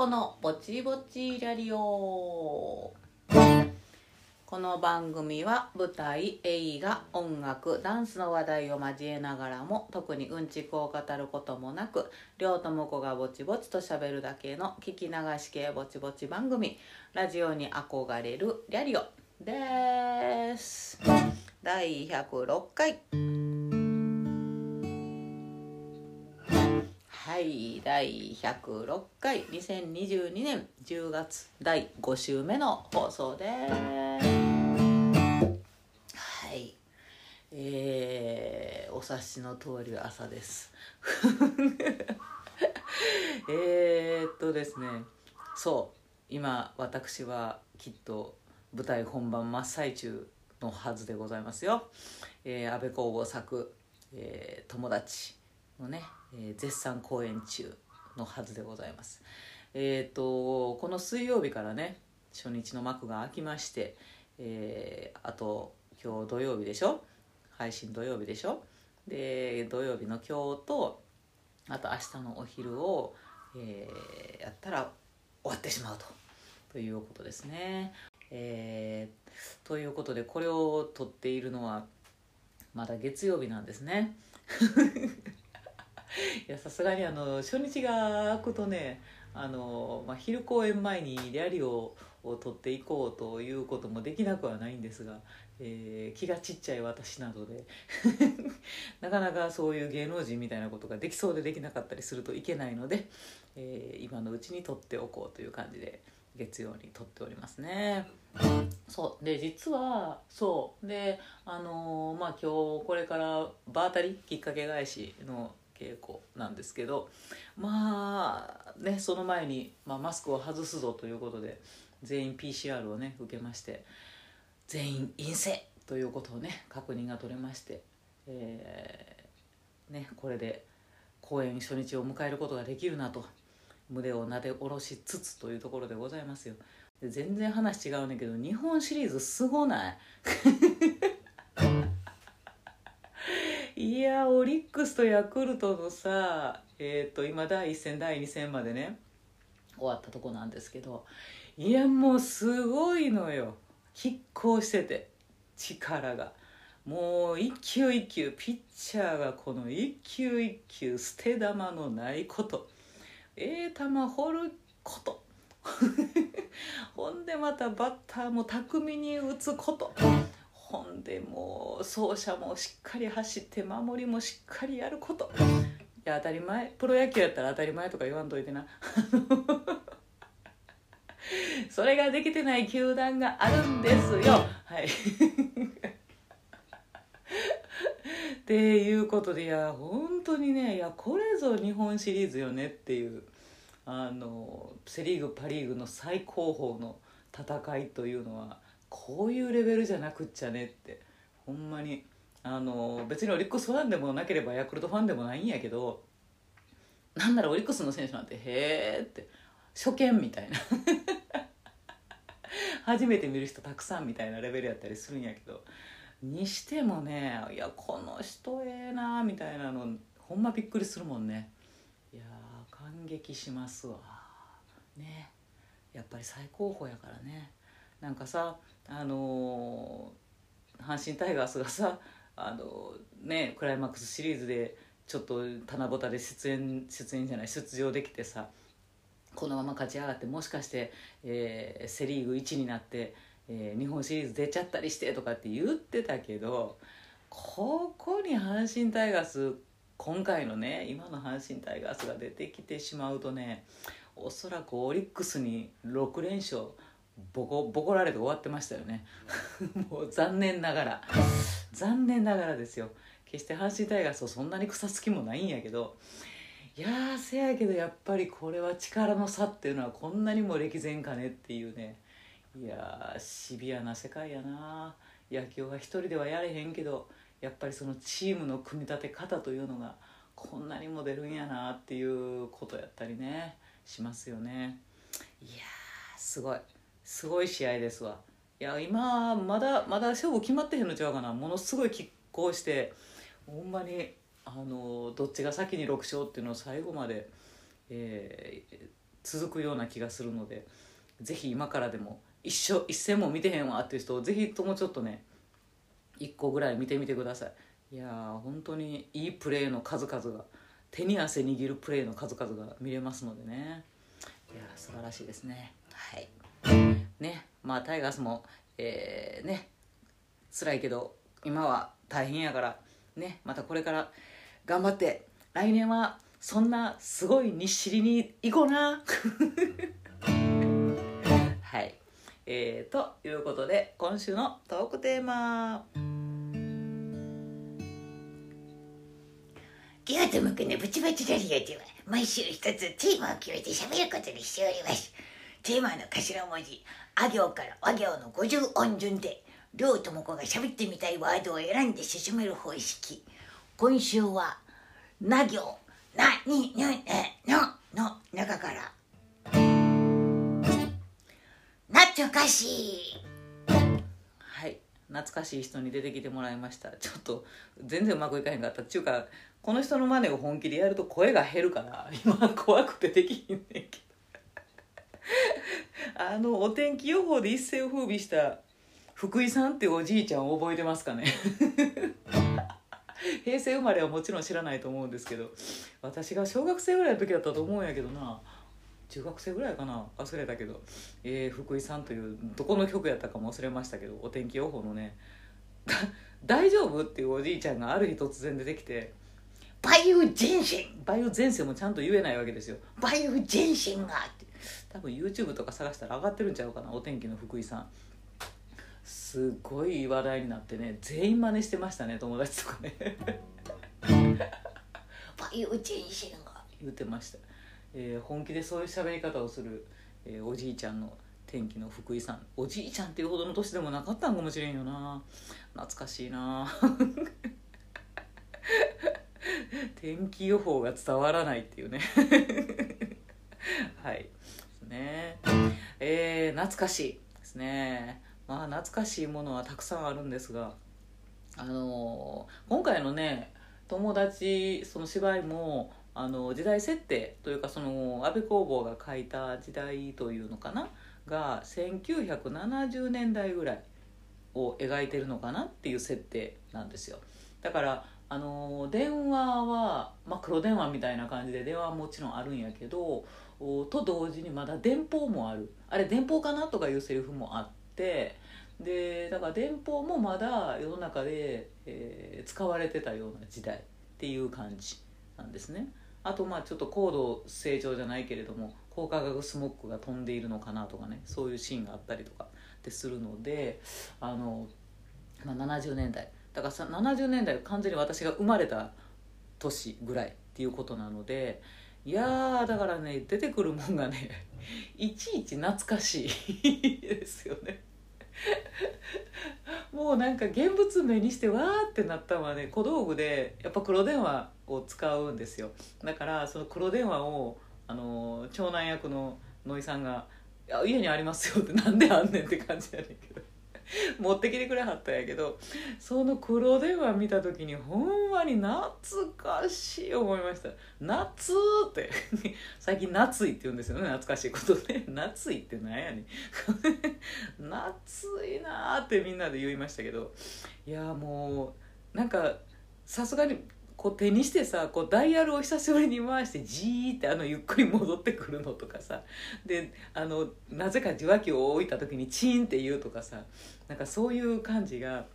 子のぼちぼちラリオ。この番組は舞台映画音楽ダンスの話題を交えながらも特にうんちくを語ることもなく両友子がぼちぼちとしゃべるだけの聞き流し系ぼちぼち番組。ラジオに憧れるリャリオです。第106回。はい第106回2022年10月第5週目の放送です。はい。えー、お察しの通り朝です。えっとですね。そう。今私はきっと舞台本番真っ最中のはずでございますよ、えー、安倍工房作、えー、友達。のね、えー、絶賛公演中のはずでございますえっ、とこの水曜日からね初日の幕が開きまして、えー、あと今日土曜日でしょ？配信土曜日でしょ？で土曜日の今日とあと明日のお昼を、えー、やったら終わってしまうとということですね。えー、ということでこれを撮っているのはまだ月曜日なんですね。いやさすがにあの初日が開くとねあの、まあ、昼公演前にリアリオを取っていこうということもできなくはないんですが、えー、気がちっちゃい私などで。なかなかそういう芸能人みたいなことができそうでできなかったりするといけないので、えー、今のうちに取っておこうという感じで月曜に撮っておりますね。そう。で実はそう。であのー、まあ今日これから場当たりきっかけ返しの稽古なんですけどまあねその前に、まあ、マスクを外すぞということで全員 PCR をね受けまして全員陰性ということをね確認が取れまして、えー、ね、これで公演初日を迎えることができるなと胸をなで下ろしつつというところでございますよ。全然話違うねんけど日本シリーズすごない？いやオリックスとヤクルトのさえ、ー、と今第1戦第2戦までね終わったとこなんですけどいやもうすごいのよ。拮抗してて力が。もう一球一球ピッチャーがこの一球一球捨て球のないこと。ええ球掘ること。ほんでまたバッターも巧みに打つこと。ほんでもう走者もしっかり走って守りもしっかりやること。いや当たり前。プロ野球やったら当たり前とか言わんといてな。それができてない球団があるんですよ。はい。っていうことでいや本当にねいやこれぞ日本シリーズよねっていうあのセ・リーグパ・リーグの最高峰の戦いというのはこういうレベルじゃなくっちゃねって。ほんまに。あの別にオリックスファンでもなければヤクルトファンでもないんやけどなんならオリックスの選手なんて「へえ」って初見みたいな。初めて見る人たくさんみたいなレベルやったりするんやけどにしてもねいやこの人ええなみたいなのほんまびっくりするもんね。いや感激しますわ。ね。やっぱり最高峰やからね。なんかさあの、阪神タイガースがさあの、ねクライマックスシリーズでちょっと棚ぼたで出演出演じゃない出場できてさこのまま勝ち上がってもしかして、えー、セ・リーグ1になって、えー、日本シリーズ出ちゃったりしてとかって言ってたけどここに阪神タイガース今回のね今の阪神タイガースが出てきてしまうとねおそらくオリックスに6連勝ボコボコられて終わってましたよね。もう残念ながら。残念ながらですよ。決して阪神タイガースをそんなに草つきもないんやけど。いやせやけどやっぱりこれは力の差っていうのはこんなにも歴然かねっていうね。いやシビアな世界やな。野球は一人ではやれへんけどやっぱりそのチームの組み立て方というのがこんなにも出るんやなっていうことやったりねしますよね。いやすごい。すごい試合ですわ。いや今まだまだ勝負決まってへんのちゃうかな。ものすごい拮抗してほんまにあのどっちが先に6勝っていうのを最後まで、えー、続くような気がするのでぜひ今からでも一生一戦も見てへんわっていう人をぜひともちょっとね1個ぐらい見てみてください。いやー本当にいいプレーの数々が手に汗握るプレーの数々が見れますのでね。いやー素晴らしいですね。はい。ねまあタイガースもえー、ね辛いけど今は大変やからねまたこれから頑張って来年はそんなすごい日尻に行こうな。はい。えー、ということで今週のトークテーマ。岩と向くのブチバチラリオでは毎週一つテーマを決めて喋ることにしております。テーマの頭文字あ行から和行の50音順で両友子が喋ってみたいワードを選んで進める方式。今週はな行なにぬねのの中から。懐かしい。はい懐かしい人に出てきてもらいました。ちょっと全然うまくいかへんかった。っていうかこの人の真似を本気でやると声が減るから今怖くてできひんねんけど。あのお天気予報で一世を風靡した福井さんっておじいちゃんを覚えてますかね？平成生まれはもちろん知らないと思うんですけど私が小学生ぐらいの時だったと思うんやけどな。中学生ぐらいかな？忘れたけど、えー、福井さんというどこの曲やったかも忘れましたけどお天気予報のね「大丈夫?」っていうおじいちゃんがある日突然出てきて梅雨前線梅雨前線もちゃんと言えないわけですよ梅雨前線がって。多分 YouTube とか探したら上がってるんちゃうかなお天気の福井さん。すごい話題になってね全員真似してましたね友達とかね。梅雨前線が言ってました、えー本気でそういう喋り方をする、えーおじいちゃんの天気の福井さん。おじいちゃんっていうほどの年でもなかったんかもしれんよな。懐かしいな。天気予報が伝わらないっていうね。はいね。えー、懐かしいですね。まあ懐かしいものはたくさんあるんですがあのー今回のね友達その芝居もあの時代設定というかその安部公房が書いた時代というのかな？が1970年代ぐらいを描いてるのかなっていう設定なんですよ。だからあの電話は、まあ、黒電話みたいな感じで電話はもちろんあるんやけどと同時にまだ電報もある。あれ電報かなとかいうセリフもあってでだから電報もまだ世の中で、えー使われてたような時代っていう感じなんですね。あとまあちょっと高度成長じゃないけれども高化学スモッグが飛んでいるのかなとかねそういうシーンがあったりとかってするのであの、まあ、70年代。だからさ70年代完全に私が生まれた年ぐらいっていうことなのでいやーだからね出てくるもんがね いちいち懐かしい ですよね。もうなんか現物目にしてわーってなったのはね。小道具でやっぱ黒電話を使うんですよ。だからその黒電話をあの長男役の野井さんが「いや家にありますよ」ってなんであんねんって感じやねんけど。持ってきてくれはったんやけどその黒電話見た時にほんまに懐かしい思いました。夏って 最近夏いって言うんですよね。懐かしいこと で夏いってなんやねん。夏いなってみんなで言いましたけどいやもうなんかさすがにこう手にしてさこうダイヤルを久しぶりに回してジーってあのゆっくり戻ってくるのとかさ。であのなぜか受話器を置いた時にチーンって言うとかさ。なんかそういう感じが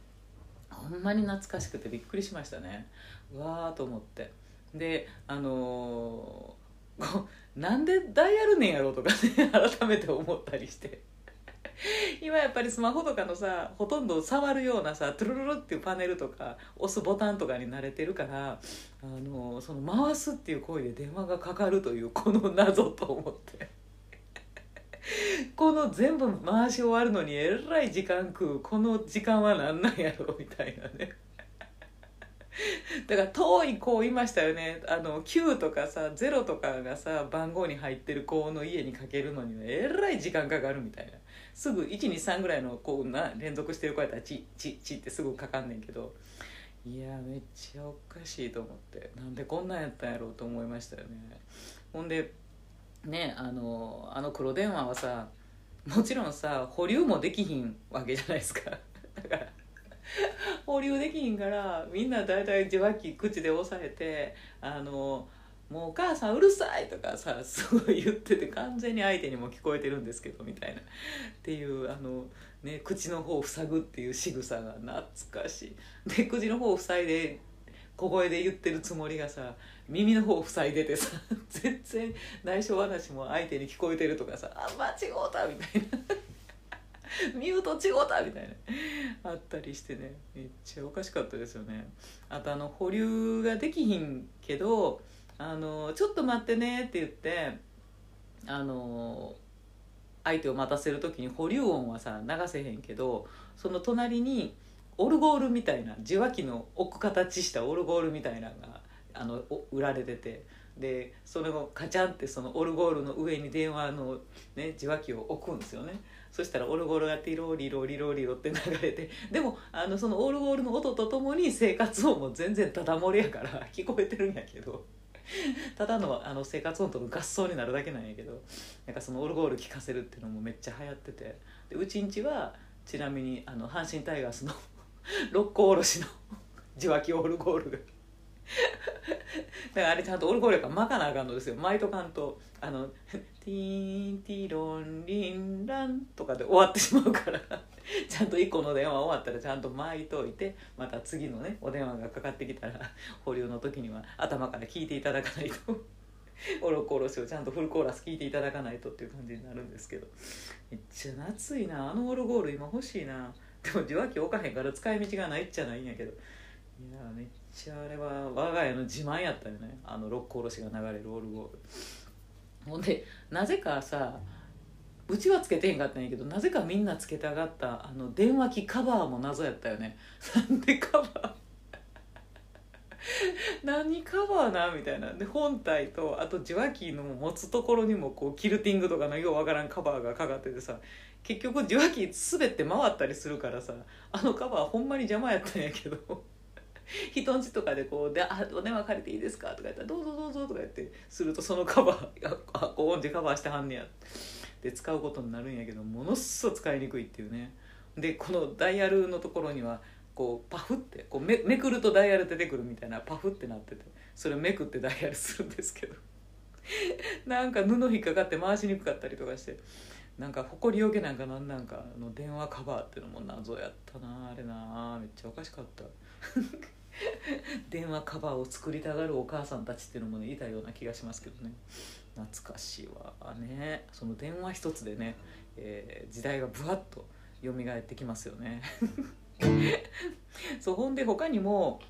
ほんまに懐かしくてびっくりしましたね。うわーと思って。であのーこうなんでダイヤルねんやろうとかね 改めて思ったりして。今やっぱりスマホとかのさほとんど触るようなさトゥルルルっていうパネルとか押すボタンとかに慣れてるからあのその回すっていう行為で電話がかかるというこの謎と思って。この全部回し終わるのにえらい時間食う。この時間は何なんやろみたいなね。だから遠い子いましたよね。あの9とかさ0とかがさ番号に入ってる子の家にかけるのにはえらい時間かかるみたいな。すぐ123ぐらいのこうな連続してる子やったらチッチッチッってすぐかかんねんけど。いやめっちゃおかしいと思って。なんでこんなんやったんやろうと思いましたよね。ほんでねあのあの黒電話はさもちろんさ保留もできひんわけじゃないですか。だから保留できひんからみんな大体受話器口で押さえてあのもうお母さんうるさいとかさすごい言ってて完全に相手にも聞こえてるんですけどみたいな。っていうあの、ね、口の方を塞ぐっていう仕草が懐かしい。で口の方を塞いで小声で言ってるつもりがさ耳の方を塞いでてさ全然内緒話も相手に聞こえてるとかさ「あ間違うた」みたいな。ミュート違うたみたいな。あったりしてね。めっちゃおかしかったですよね。あとあの保留ができひんけどあの「ちょっと待ってね」って言ってあの相手を待たせる時に保留音はさ流せへんけどその隣にオルゴールみたいな受話器の置く形したオルゴールみたいなのがあの売られてて。でそれをカチャンってそのオルゴールの上に電話の、ね、受話器を置くんですよね。そしたらオルゴールがティロリロリロリロって流れてでもあのそのオルゴールの音とともに生活音も全然ダダ漏れやから 聞こえてるんやけど。ただのあの生活音と合奏になるだけなんやけどなんかそのオルゴール聴かせるっていうのもめっちゃ流行ってて。でうちんちはちなみにあの阪神タイガースの 六甲おろしの 受話器オルゴール。がだからあれちゃんとオルゴールやから巻かなあかんのですよ。巻いとかんとあの「ティーンティロンリンラン」とかで終わってしまうから。ちゃんと1個の電話終わったらちゃんと巻いといてまた次のねお電話がかかってきたら保留の時には頭から聞いていただかないと。オロコおろしをちゃんとフルコーラス聞いていただかないとっていう感じになるんですけど。めっちゃ夏いな。あのオルゴール今欲しいな。でも受話器置かへんから使い道がないっちゃないんやけど。いやめっちゃあれは我が家の自慢やったよね。あの六甲おろしが流れるオルゴール。ほんでなぜかさうちはつけてへんかったんやけどなぜかみんなつけたがったあの電話機カバーも謎やったよね。なんでカバー？何カバーなみたいな。で本体とあと受話器の持つところにもこうキルティングとかのようわからんカバーがかかっててさ結局受話器滑って回ったりするからさあのカバーほんまに邪魔やったんやけど。人んちとかでこうであ「お電話借りていいですか?」とか言ったら「どうぞどうぞ」とか言ってするとそのカバー あこう音痴カバーしてはんねや。で使うことになるんやけどものすごい使いにくいっていうね。でこのダイヤルのところにはこうパフってこうめめくるとダイヤル出てくるみたいなパフってなっててそれをめくってダイヤルするんですけど。なんか布引っかかって回しにくかったりとかしてなんか埃よけなんかなんなんかの電話カバーっていうのも謎やったなあれなめっちゃおかしかった。電話カバーを作りたがるお母さんたちっていうのもねいたような気がしますけどね。懐かしいわね。その電話一つでね、えー、時代がぶわっと蘇ってきますよね。そうほんで他にも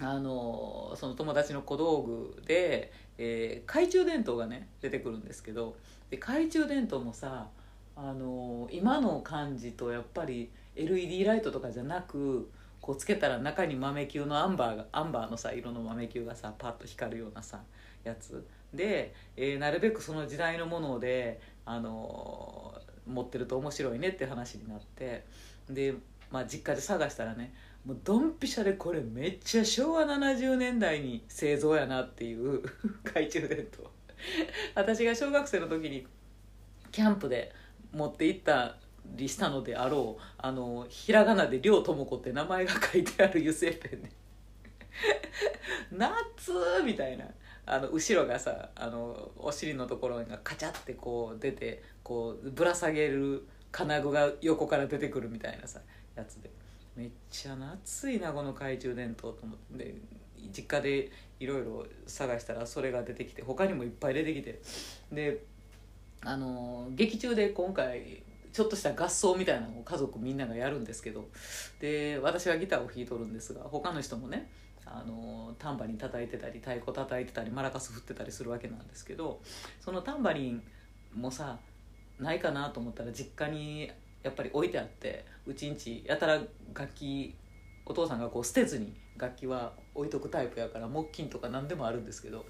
あのその友達の小道具で、えー、懐中電灯がね出てくるんですけどで懐中電灯もさあの今の感じとやっぱり LED ライトとかじゃなくこうつけたら中に豆球のアンバーがアンバーのさ色の豆球がさパッと光るようなさやつ。で、えー、なるべくその時代のもので、あのー、持ってると面白いねって話になって。で、まあ、実家で探したらねもうドンピシャでこれめっちゃ昭和70年代に製造やなっていう 懐中電灯。私が小学生の時にキャンプで持って行ったりしたのであろうあのひらがなで「亮智子」って名前が書いてある油性ペンね夏みたいな。あの後ろがさあのお尻のところがカチャってこう出てこうぶら下げる金具が横から出てくるみたいなさやつで。めっちゃ夏いなこの懐中電灯と思って。実家でいろいろ探したらそれが出てきて他にもいっぱい出てきて。であの劇中で今回ちょっとした合奏みたいなのを家族みんながやるんですけどで私はギターを弾いとるんですが他の人もねあのタンバリン叩いてたり太鼓叩いてたりマラカス振ってたりするわけなんですけどそのタンバリンもさないかなと思ったら実家にやっぱり置いてあってうちんちやたら楽器お父さんがこう捨てずに楽器は置いとくタイプやから木琴とか何でもあるんですけど。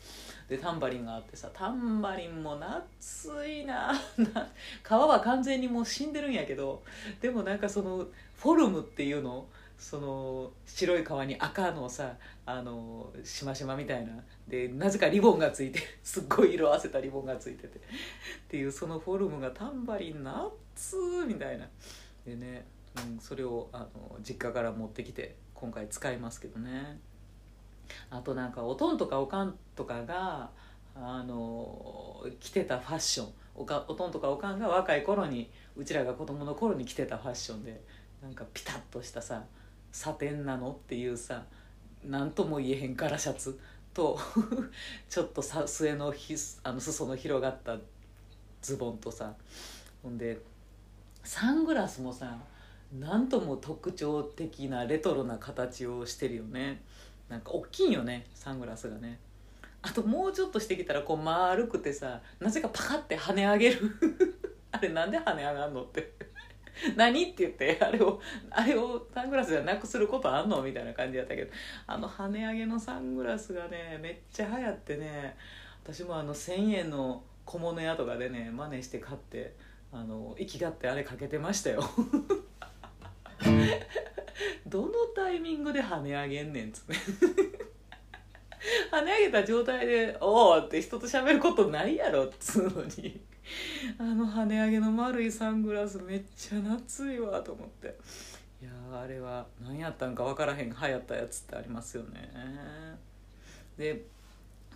でタンバリンがあってさタンバリンも夏いな。皮は完全にもう死んでるんやけど。でもなんかそのフォルムっていうのその白い皮に赤のさあのしましまみたいな。でなぜかリボンがついて すっごい色あせたリボンがついてて。っていうそのフォルムがタンバリンナッツみたいな。でね、うん、それをあの実家から持ってきて今回使いますけどね。あとなんかおとんとかおかんとかがあの着てたファッション。おかおとんとかおかんが若い頃にうちらが子供の頃に着てたファッションでなんかピタッとしたさサテンなのっていうさ何とも言えへん柄シャツと ちょっとさ末のひあの裾の広がったズボンとさほんでサングラスもさなんとも特徴的なレトロな形をしてるよね。なんか大きいよねサングラスがね。あともうちょっとしてきたらこう丸くてさなぜかパカって跳ね上げる。あれなんで跳ね上がんのって。何って言ってあれをあれをサングラスじゃなくすることあんの？みたいな感じやったけど。あの跳ね上げのサングラスがねめっちゃ流行ってね私もあの1,000円の小物屋とかでね真似して買ってあの生きがってあれかけてましたよ。どのタイミングで跳ね上げんねんつって。跳ね上げた状態で「おお!」って人と喋ることないやろっつうのに。あの跳ね上げの丸いサングラスめっちゃ夏いわと思って。いやあれは何やったんか分からへん流行ったやつってありますよね。で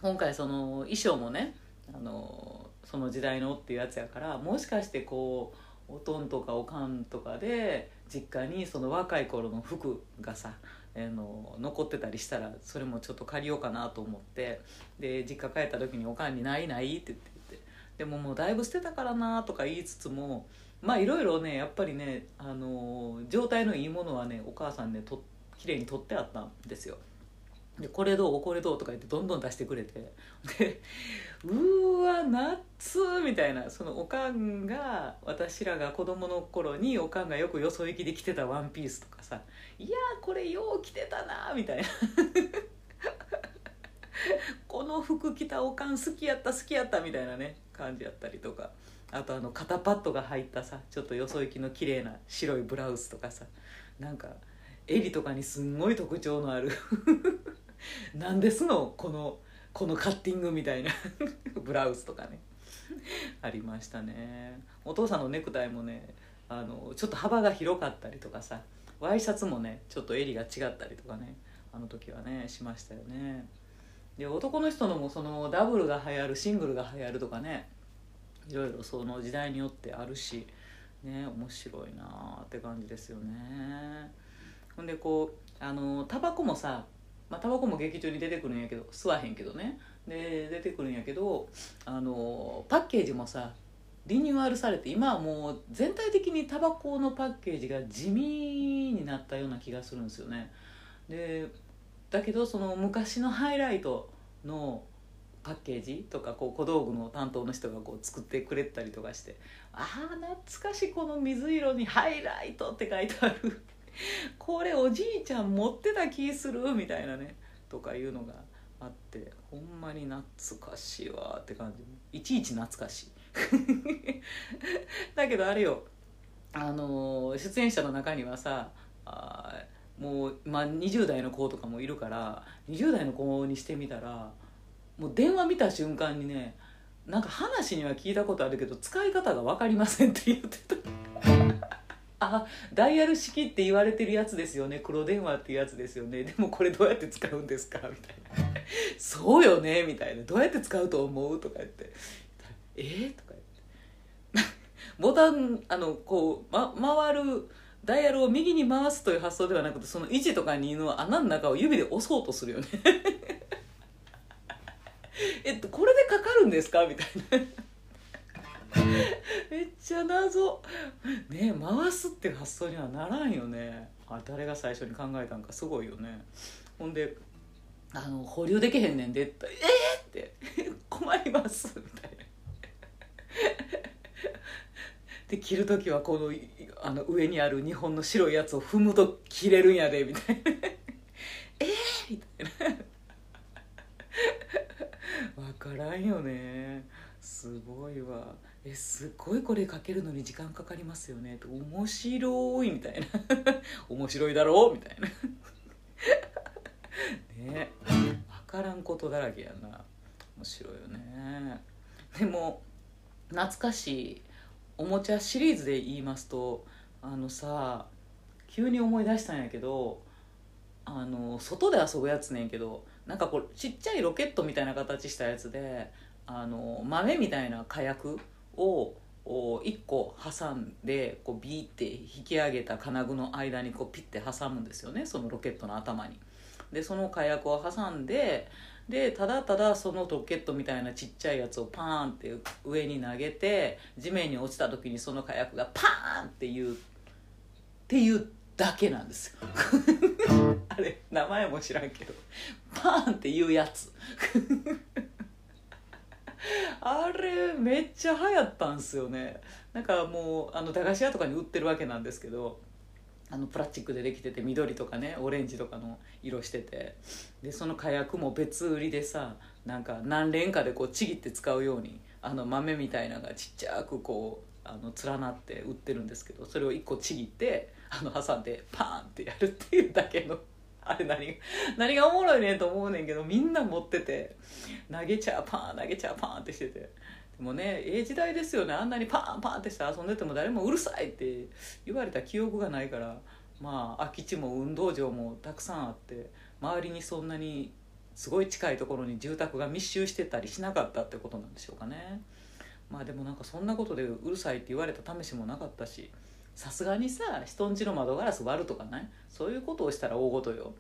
今回その衣装もねあのその時代のっていうやつやからもしかしてこうおとんとかおかんとかで実家にその若い頃の服がさあの残ってたりしたらそれもちょっと借りようかなと思ってで実家帰った時に「おかんにないない?」って言ってでももうだいぶ捨てたからなとか言いつつもまあいろいろねやっぱりねあの状態のいいものはねお母さんねと綺麗に取ってあったんですよ。でこれどうこれどうとか言ってどんどん出してくれて。でうーわ夏みたいな。そのおかんが私らが子供の頃におかんがよくよそ行きで着てたワンピースとかさ。いやこれよう着てたなみたいな。この服着たおかん好きやった好きやったみたいなね感じやったりとか。あとあの肩パッドが入ったさちょっとよそ行きの綺麗な白いブラウスとかさ。なんか襟とかにすんごい特徴のある。なんですのこのこのカッティングみたいなブラウスとかね。ありましたね。お父さんのネクタイもねあのちょっと幅が広かったりとかさワイシャツもねちょっと襟が違ったりとかねあの時はねしましたよね。で男の人のもそのダブルが流行るシングルが流行るとかねいろいろその時代によってあるしね面白いなって感じですよね。ほんでこうあのタバコもさまあ、タバコも劇中に出てくるんやけど吸わへんけどね。で出てくるんやけどあのパッケージもさリニューアルされて今はもう全体的にタバコのパッケージが地味になったような気がするんですよね。でだけどその昔のハイライトのパッケージとかこう小道具の担当の人がこう作ってくれたりとかしてああ懐かしいこの水色に「ハイライト」って書いてある。これおじいちゃん持ってた気するみたいなねとかいうのがあってほんまに懐かしいわって感じ。いちいち懐かしい。だけどあれよ。あの出演者の中にはさあもう、まあ、20代の子とかもいるから20代の子にしてみたらもう電話見た瞬間にねなんか話には聞いたことあるけど使い方が分かりませんって言ってた。あ ダイヤル式って言われてるやつですよね。黒電話っていうやつですよね。でもこれどうやって使うんですか？みたいな「そうよね」みたいな「どうやって使うと思う?」とか言って「え？ー?」とか言って。ボタンあのこう、ま、回るダイヤルを右に回すという発想ではなくてその1とか2の穴の中を指で押そうとするよね。えっとこれでかかるんですか？みたいな。めっちゃ謎。ね回すっていう発想にはならんよね。あ誰が最初に考えたんかすごいよね。ほんであの保留できへんねんでって「え!」って「困ります」みたいな。で切る時はこのあの上にある日本の白いやつを踏むと切れるんやで。みたいな「えー!」みたいな。分からんよね。すごいわ。えすごいこれかけるのに時間かかりますよねと面白いみたいな面白いだろう？みたいな。ね。分からんことだらけやな。面白いよね。でも懐かしいおもちゃシリーズで言いますとあのさ急に思い出したんやけどあの外で遊ぶやつねんけどなんかこうちっちゃいロケットみたいな形したやつであの豆みたいな火薬を1個挟んでこうビーって引き上げた金具の間にこうピッて挟むんですよね。そのロケットの頭に。でその火薬を挟んででただただそのロケットみたいなちっちゃいやつをパーンって上に投げて地面に落ちた時にその火薬がパーンっていうっていうだけなんですよ。あれ名前も知らんけど。パーンっていうやつ。あれめっちゃ流行ったんすよね。なんかもうあの駄菓子屋とかに売ってるわけなんですけどあのプラスチックでできてて緑とかねオレンジとかの色してて。でその火薬も別売りでさなんか何連かでこうちぎって使うようにあの豆みたいなのがちっちゃくこうあの連なって売ってるんですけどそれを1個ちぎってあの挟んでパーンってやるっていうだけの あれ何何がおもろいねんと思うねんけどみんな持ってて投げちゃうパーン投げちゃうパーンってしてて。でもねええ時代ですよね。あんなにパーンパーンってして遊んでても誰もうるさいって言われた記憶がないからまあ空き地も運動場もたくさんあって周りにそんなにすごい近いところに住宅が密集してたりしなかったってことなんでしょうかね。まあでもなんかそんなことでうるさいって言われた試しもなかったしさすがにさ人ん家の窓ガラス割るとかねそういうことをしたら大ごとよ。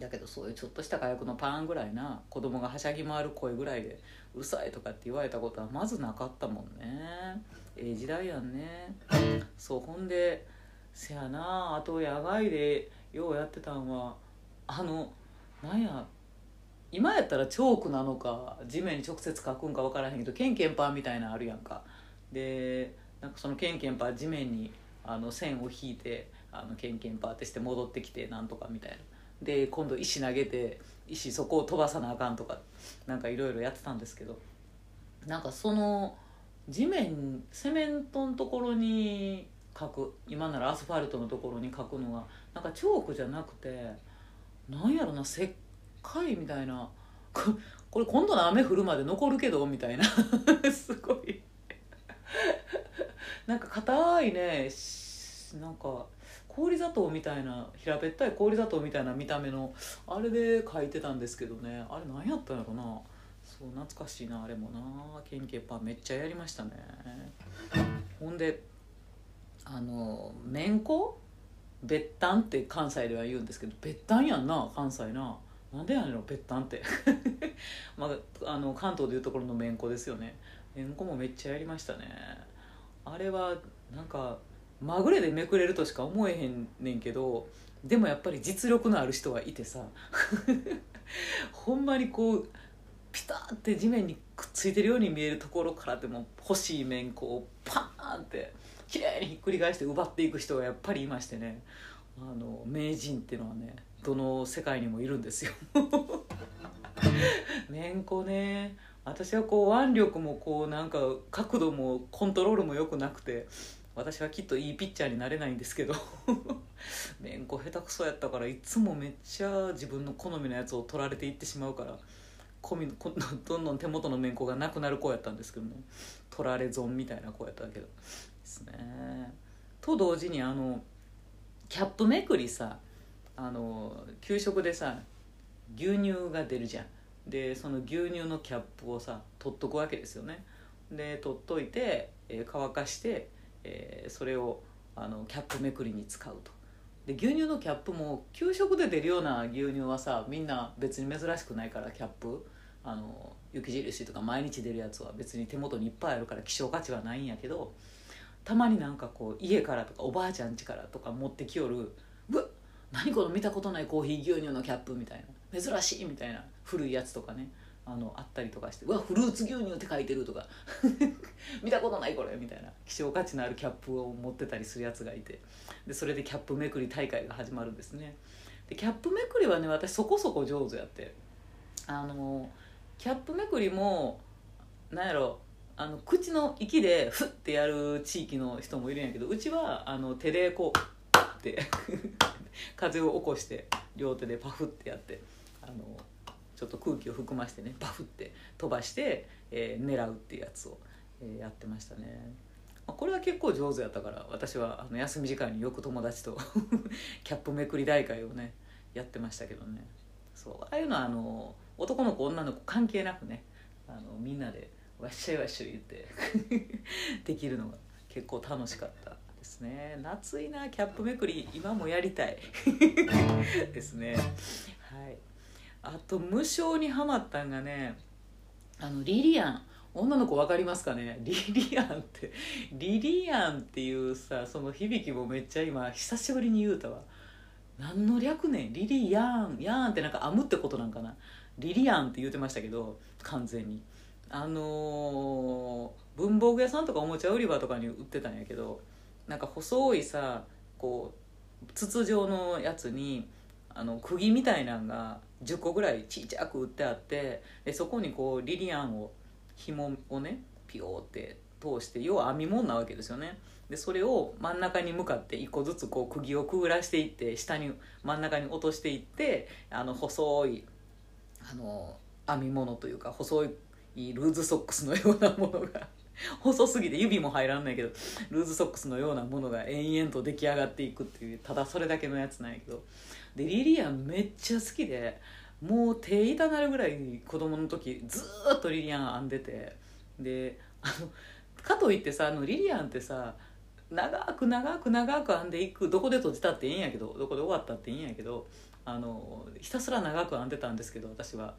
だけどそういうちょっとした火薬のパンぐらいな子供がはしゃぎ回る声ぐらいでうるさいとかって言われたことはまずなかったもんね。ええ時代やんね。そうほんでせやなあと野外でようやってたんはあのなんや今やったらチョークなのか地面に直接書くんか分からへんけどケンケンパーみたいなのあるやんか。でなんかそのケンケンパー地面にあの線を引いてあのケンケンパーってして戻ってきてなんとかみたいな。で今度石投げて石そこを飛ばさなあかんとかなんかいろいろやってたんですけどなんかその地面セメントのところに書く今ならアスファルトのところに書くのがなんかチョークじゃなくてなんやろな石灰みたいな。ここれ今度の雨降るまで残るけどみたいな。すごい。なんか硬いね。なんか氷砂糖みたいな平べったい氷砂糖みたいな見た目のあれで書いてたんですけどね。あれ何やったんやろな。そう懐かしいなあれもな。ケンケンパンめっちゃやりましたね。ほんであのめんこべったんって関西では言うんですけどべったんやんな関西な。なんでやねんのべったんって。まああの関東でいうところのめんこですよね。めんこもめっちゃやりましたね。あれはなんかまぐれでめくれるとしか思えへんねんけどでもやっぱり実力のある人はいてさ ほんまにこうピタッて地面にくっついてるように見えるところからでも欲しい面こうパーンって綺麗にひっくり返して奪っていく人がやっぱりいましてね。あの名人っていうのはねどの世界にもいるんですよ。めんこね。私はこう腕力もこうなんか角度もコントロールも良くなくて私はきっといいピッチャーになれないんですけどめんこ下手くそやったからいつもめっちゃ自分の好みのやつを取られていってしまうからこみこ どんどん手元のめんこがなくなる子やったんですけどね。取られ損みたいな子やったけど。ですね。と同時にあのキャップめくりさあの給食でさ牛乳が出るじゃん。でその牛乳のキャップをさ取っとくわけですよね。で取っといて、えー乾かしてえーそれをあのキャップめくりに使うと。で牛乳のキャップも給食で出るような牛乳はさみんな別に珍しくないからキャップ。あの雪印とか毎日出るやつは別に手元にいっぱいあるから希少価値はないんやけどたまになんかこう家からとかおばあちゃん家からとか持ってきよる「うわ何この見たことないコーヒー牛乳のキャップ」みたいな珍しいみたいな。古いやつとかねあのあったりとかして「うわフルーツ牛乳って書いてる」とか。見たことないこれみたいな。希少価値のあるキャップを持ってたりするやつがいて。でそれでキャップめくり大会が始まるんですね。でキャップめくりはね私そこそこ上手やって。あのキャップめくりもなんやろあの口の息でフッてやる地域の人もいるんやけどうちはあの手でこうって 風を起こして両手でパフってやってあのちょっと空気を含ましてねパフって飛ばして、えー狙うっていうやつを、えーやってましたね。まあこれは結構上手やったから私はあの休み時間によく友達と キャップめくり大会をねやってましたけどね。そうああいうのはあの男の子女の子関係なくねあのみんなでわっしょいわっしょい言って できるのが結構楽しかったですね。夏いなキャップめくり今もやりたい。ですね。はい。あと無償にはまったんがねあのリリアン。女の子分かりますかね？リリアンってリリアンっていうさその響きもめっちゃ今久しぶりに言うたわ。何の略ねリリヤン。ヤーンってなんか編むってことなんかな？リリアンって言うてましたけど完全に。あのー文房具屋さんとかおもちゃ売り場とかに売ってたんやけどなんか細いさこう筒状のやつにあの釘みたいなんが10個ぐらいちっちゃく売ってあってでそこにこうリリアンを紐をねピヨーって通して要は編み物なわけですよね。でそれを真ん中に向かって1個ずつこう釘をくぐらしていって下に真ん中に落としていってあの細いあの編み物というか細いルーズソックスのようなものが 細すぎて指も入らんないけどルーズソックスのようなものが延々と出来上がっていくっていうただそれだけのやつなんやけど。でリリアンめっちゃ好きでもう手痛なるぐらい子供の時ずっとリリアン編んでてであのかといってさあのリリアンってさ長く長く長く編んでいくどこで閉じたっていいんやけどどこで終わったっていいんやけどあのひたすら長く編んでたんですけど私は。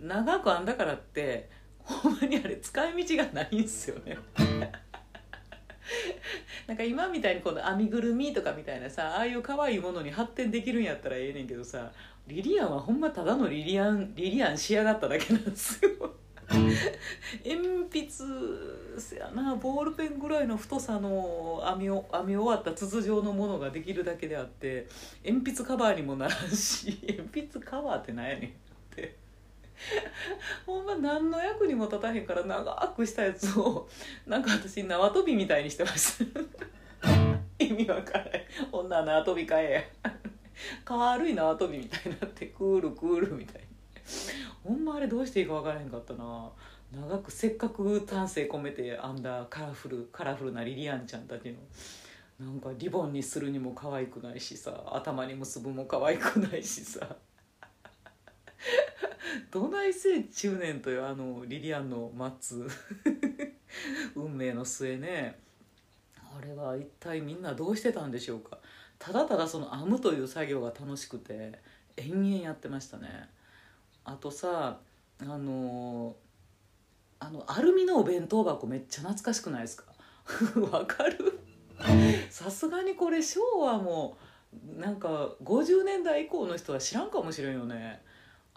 長く編んだからってほんまにあれ使い道がないんですよね。なんか今みたいにこの編みぐるみとかみたいなさああいう可愛いものに発展できるんやったらええねんけどさリリアンはほんまただのリリアンリリアン仕上がっただけなんですよ。鉛筆せやなボールペンぐらいの太さの編みを編み終わった筒状のものができるだけであって鉛筆カバーにもならんし鉛筆カバーってなんやねんって。ほんま何の役にも立たへんから長くしたやつを なんか私縄跳びみたいにしてました 意味わからない女縄跳びかえや。軽い縄跳びみたいになってクールクールみたいに。ほんまあれどうしていいか分からへんかったな。長くせっかく丹精込めて編んだカラフルカラフルなリリアンちゃんたちの。なんかリボンにするにも可愛くないしさ頭に結ぶも可愛くないしさ。どないせ中年というあのリリアンの待つ 運命の末ね。あれは一体みんなどうしてたんでしょうか。ただただその編むという作業が楽しくて延々やってましたね。あとさあのあのアルミのお弁当箱めっちゃ懐かしくないですか？わかる？さすがにこれ昭和もなんか50年代以降の人は知らんかもしれんよね。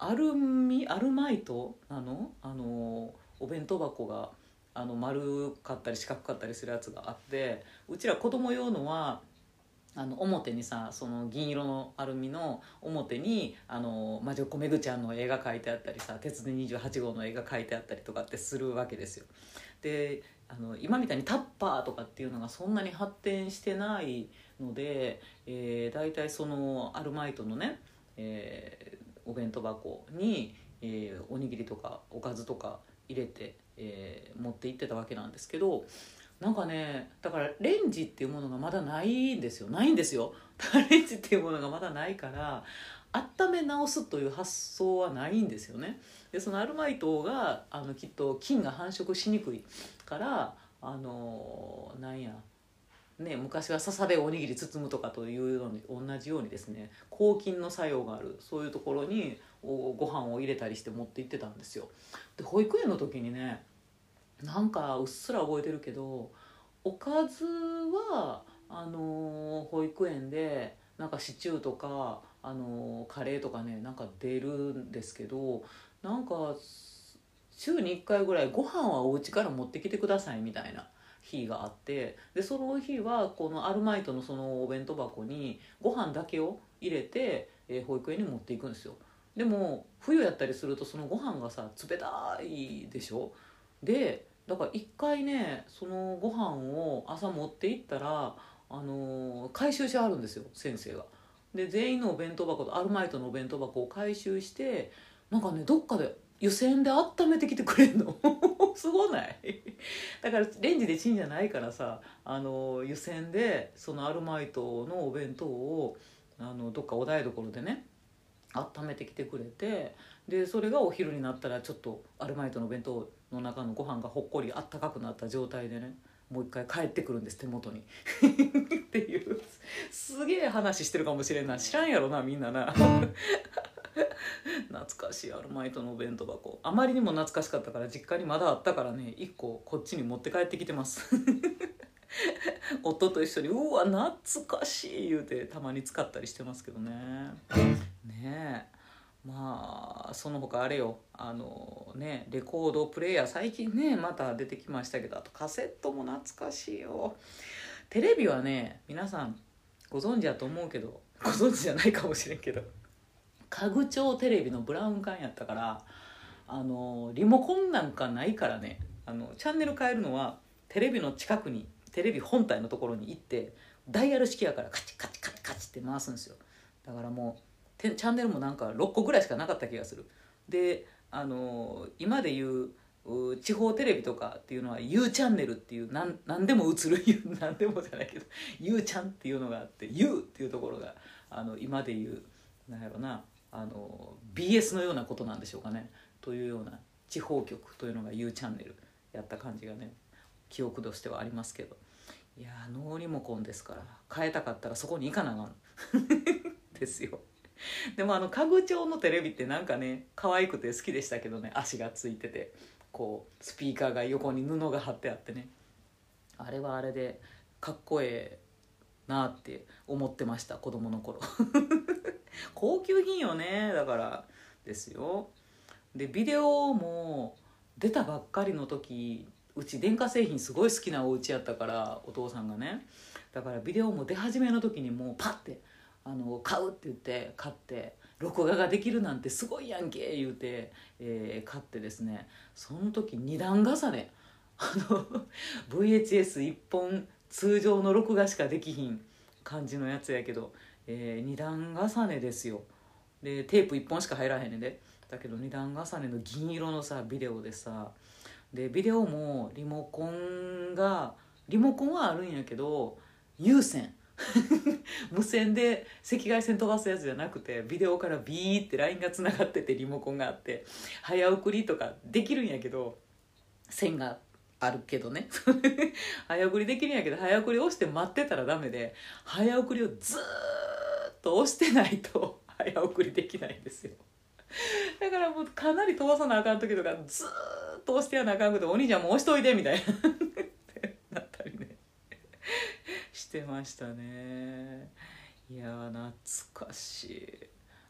アルミアルマイトなの？あのお弁当箱があの丸かったり四角かったりするやつがあってうちら子供用のはあの表にさその銀色のアルミの表にあの魔女子めぐちゃんの絵が描いてあったりさ鉄で28号の絵が描いてあったりとかってするわけですよ。であの今みたいにタッパーとかっていうのがそんなに発展してないので、えー、大体そのアルマイトのね、えお弁当箱に、えーおにぎりとかおかずとか入れて、えー持って行ってたわけなんですけどなんかねだからレンジっていうものがまだないんですよ。ないんですよ。だからレンジっていうものがまだないから温め直すという発想はないんですよね。でそのアルマイトがあのきっと菌が繁殖しにくいからあのなんやね、昔は笹でおにぎり包むとかというのに同じようにですね抗菌の作用があるそういうところにご飯を入れたりして持って行ってたんですよ。で保育園の時にねなんかうっすら覚えてるけどおかずはあのー保育園でなんかシチューとか、あのーカレーとかねなんか出るんですけどなんか週に1回ぐらいご飯はお家から持ってきてくださいみたいな日があってでその日はこのアルマイトのそのお弁当箱にご飯だけを入れて、えー保育園に持っていくんですよでも冬やったりするとそのご飯がさ冷たいでしょ？でだから一回ねそのご飯を朝持って行ったら、あのー回収しはるんですよ先生が。で全員のお弁当箱とアルマイトのお弁当箱を回収してなんかねどっかで湯煎で温めてきてくれんの？すごない？だからレンジでチンじゃないからさあの湯煎でそのアルマイトのお弁当をあのどっかお台所でね温めてきてくれてでそれがお昼になったらちょっとアルマイトの弁当の中のご飯がほっこりあったかくなった状態でねもう一回帰ってくるんです手元に。っていうすげえ話してるかもしれんな。知らんやろなみんなな。懐かしいアルマイトのお弁当箱。あまりにも懐かしかったから実家にまだあったからね1個こっちに持って帰ってきてます。夫と一緒に「うわ懐かしい」言うてたまに使ったりしてますけどね。ねえ。まあその他あれよ。あのねレコードプレーヤー最近ねまた出てきましたけどあとカセットも懐かしいよ。テレビはね皆さんご存知やと思うけどご存知じゃないかもしれんけど。家具調テレビのブラウン管やったからあのリモコンなんかないからね。あのチャンネル変えるのはテレビの近くにテレビ本体のところに行ってダイヤル式やからカチカチカチカチって回すんですよ。だからもうチャンネルもなんか6個ぐらいしかなかった気がする。であの今で言う地方テレビとかっていうのは U チャンネルっていうなん何でも映る 何でもじゃないけど U ちゃんっていうのがあって U っていうところがあの今で言うなんやろな。あの BS のようなことなんでしょうかね。というような地方局というのが U チャンネルやった感じがね記憶としてはありますけど。いやノーリモコンですから変えたかったらそこに行かなあかん。ですよ。でもあの家具調のテレビってなんかね可愛くて好きでしたけどね足がついてて。こうスピーカーが横に布が貼ってあってね。あれはあれでかっこええなって思ってました子供の頃。高級品よねだから。ですよ。でビデオも出たばっかりの時うち電化製品すごい好きなお家やったからお父さんがね。だからビデオも出始めの時にもうパッてあの買うって言って買って録画ができるなんてすごいやんけ言うて、えー買ってですね。その時二段重ね。あの VHS1 本通常の録画しかできひん感じのやつやけど、えー二段重ねですよ。でテープ1本しか入らへんねんで。だけど二段重ねの銀色のさビデオでさでビデオもリモコンがリモコンはあるんやけど有線。無線で赤外線飛ばすやつじゃなくてビデオからビーってラインがつながっててリモコンがあって早送りとかできるんやけど線があるけどね。早送りできるんやけど早送り押して待ってたらダメで早送りをずーっと押してないと早送りできないんですよ。だからもうかなり飛ばさなあかん時とかずーっと押してやなあかんくてお兄ちゃんもう押しといてみたいなってなったりね。してましたね。いや懐かしい。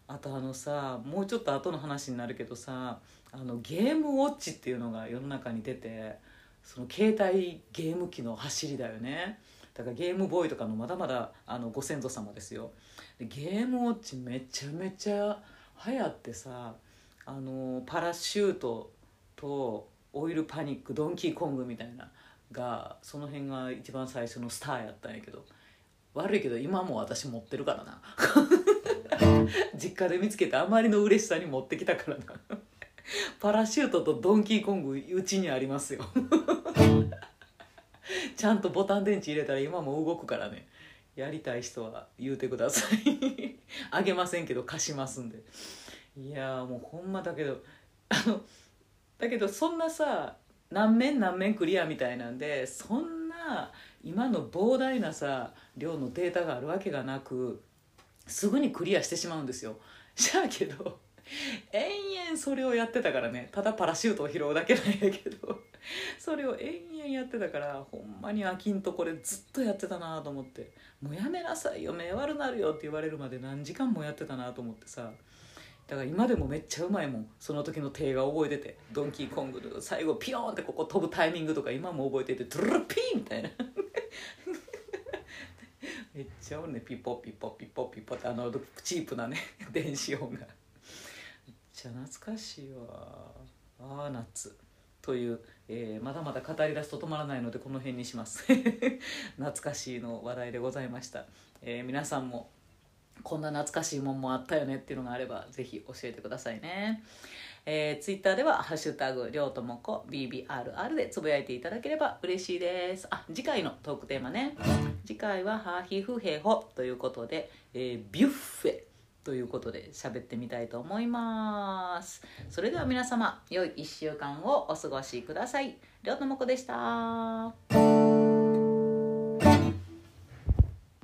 あとあのさもうちょっと後の話になるけどさあのゲームウォッチっていうのが世の中に出てその携帯ゲーム機の走りだよね。だからゲームボーイとかのまだまだあのご先祖様ですよ。でゲームウォッチめちゃめちゃ流行ってさあのパラシュートとオイルパニックドンキーコングみたいながその辺が一番最初のスターやったんやけど悪いけど今も私持ってるからな。実家で見つけてあまりの嬉しさに持ってきたからな。パラシュートとドンキーコングうちにありますよ。ちゃんとボタン電池入れたら今も動くからね。やりたい人は言うてください。あげませんけど貸しますんで。いやもうほんまだけどあのだけどそんなさ何面何面クリアみたいなんでそんな今の膨大なさ量のデータがあるわけがなくすぐにクリアしてしまうんですよ。じゃあけど延々それをやってたからね。ただパラシュートを拾うだけなんやけど。それを延々やってたからほんまに飽きんとこれずっとやってたなと思って「もうやめなさいよ目悪なるよ」って言われるまで何時間もやってたなと思ってさ。だから今でもめっちゃうまいもんその時の手が覚えてて。ドンキーコングの最後ピヨーンってここ飛ぶタイミングとか今も覚えててトゥルルピーみたいな。めっちゃおるねピポピポピポピポってあのチープなね 電子音が。めっちゃ懐かしいわ。ああ夏。という、えーまだまだ語り出すと止まらないのでこの辺にします。懐かしいの話題でございました、えー皆さんもこんな懐かしいもんもあったよねっていうのがあればぜひ教えてくださいね。えー、ツイッターでは「ハッシュタグりょうともこ BBRR」でつぶやいていただければ嬉しいです。あ次回のトークテーマね。次回は「ハーヒフヘホ」ということで、えービュッフェ。ということで喋ってみたいと思います。それでは皆様良い1週間をお過ごしください。りょうともこでした。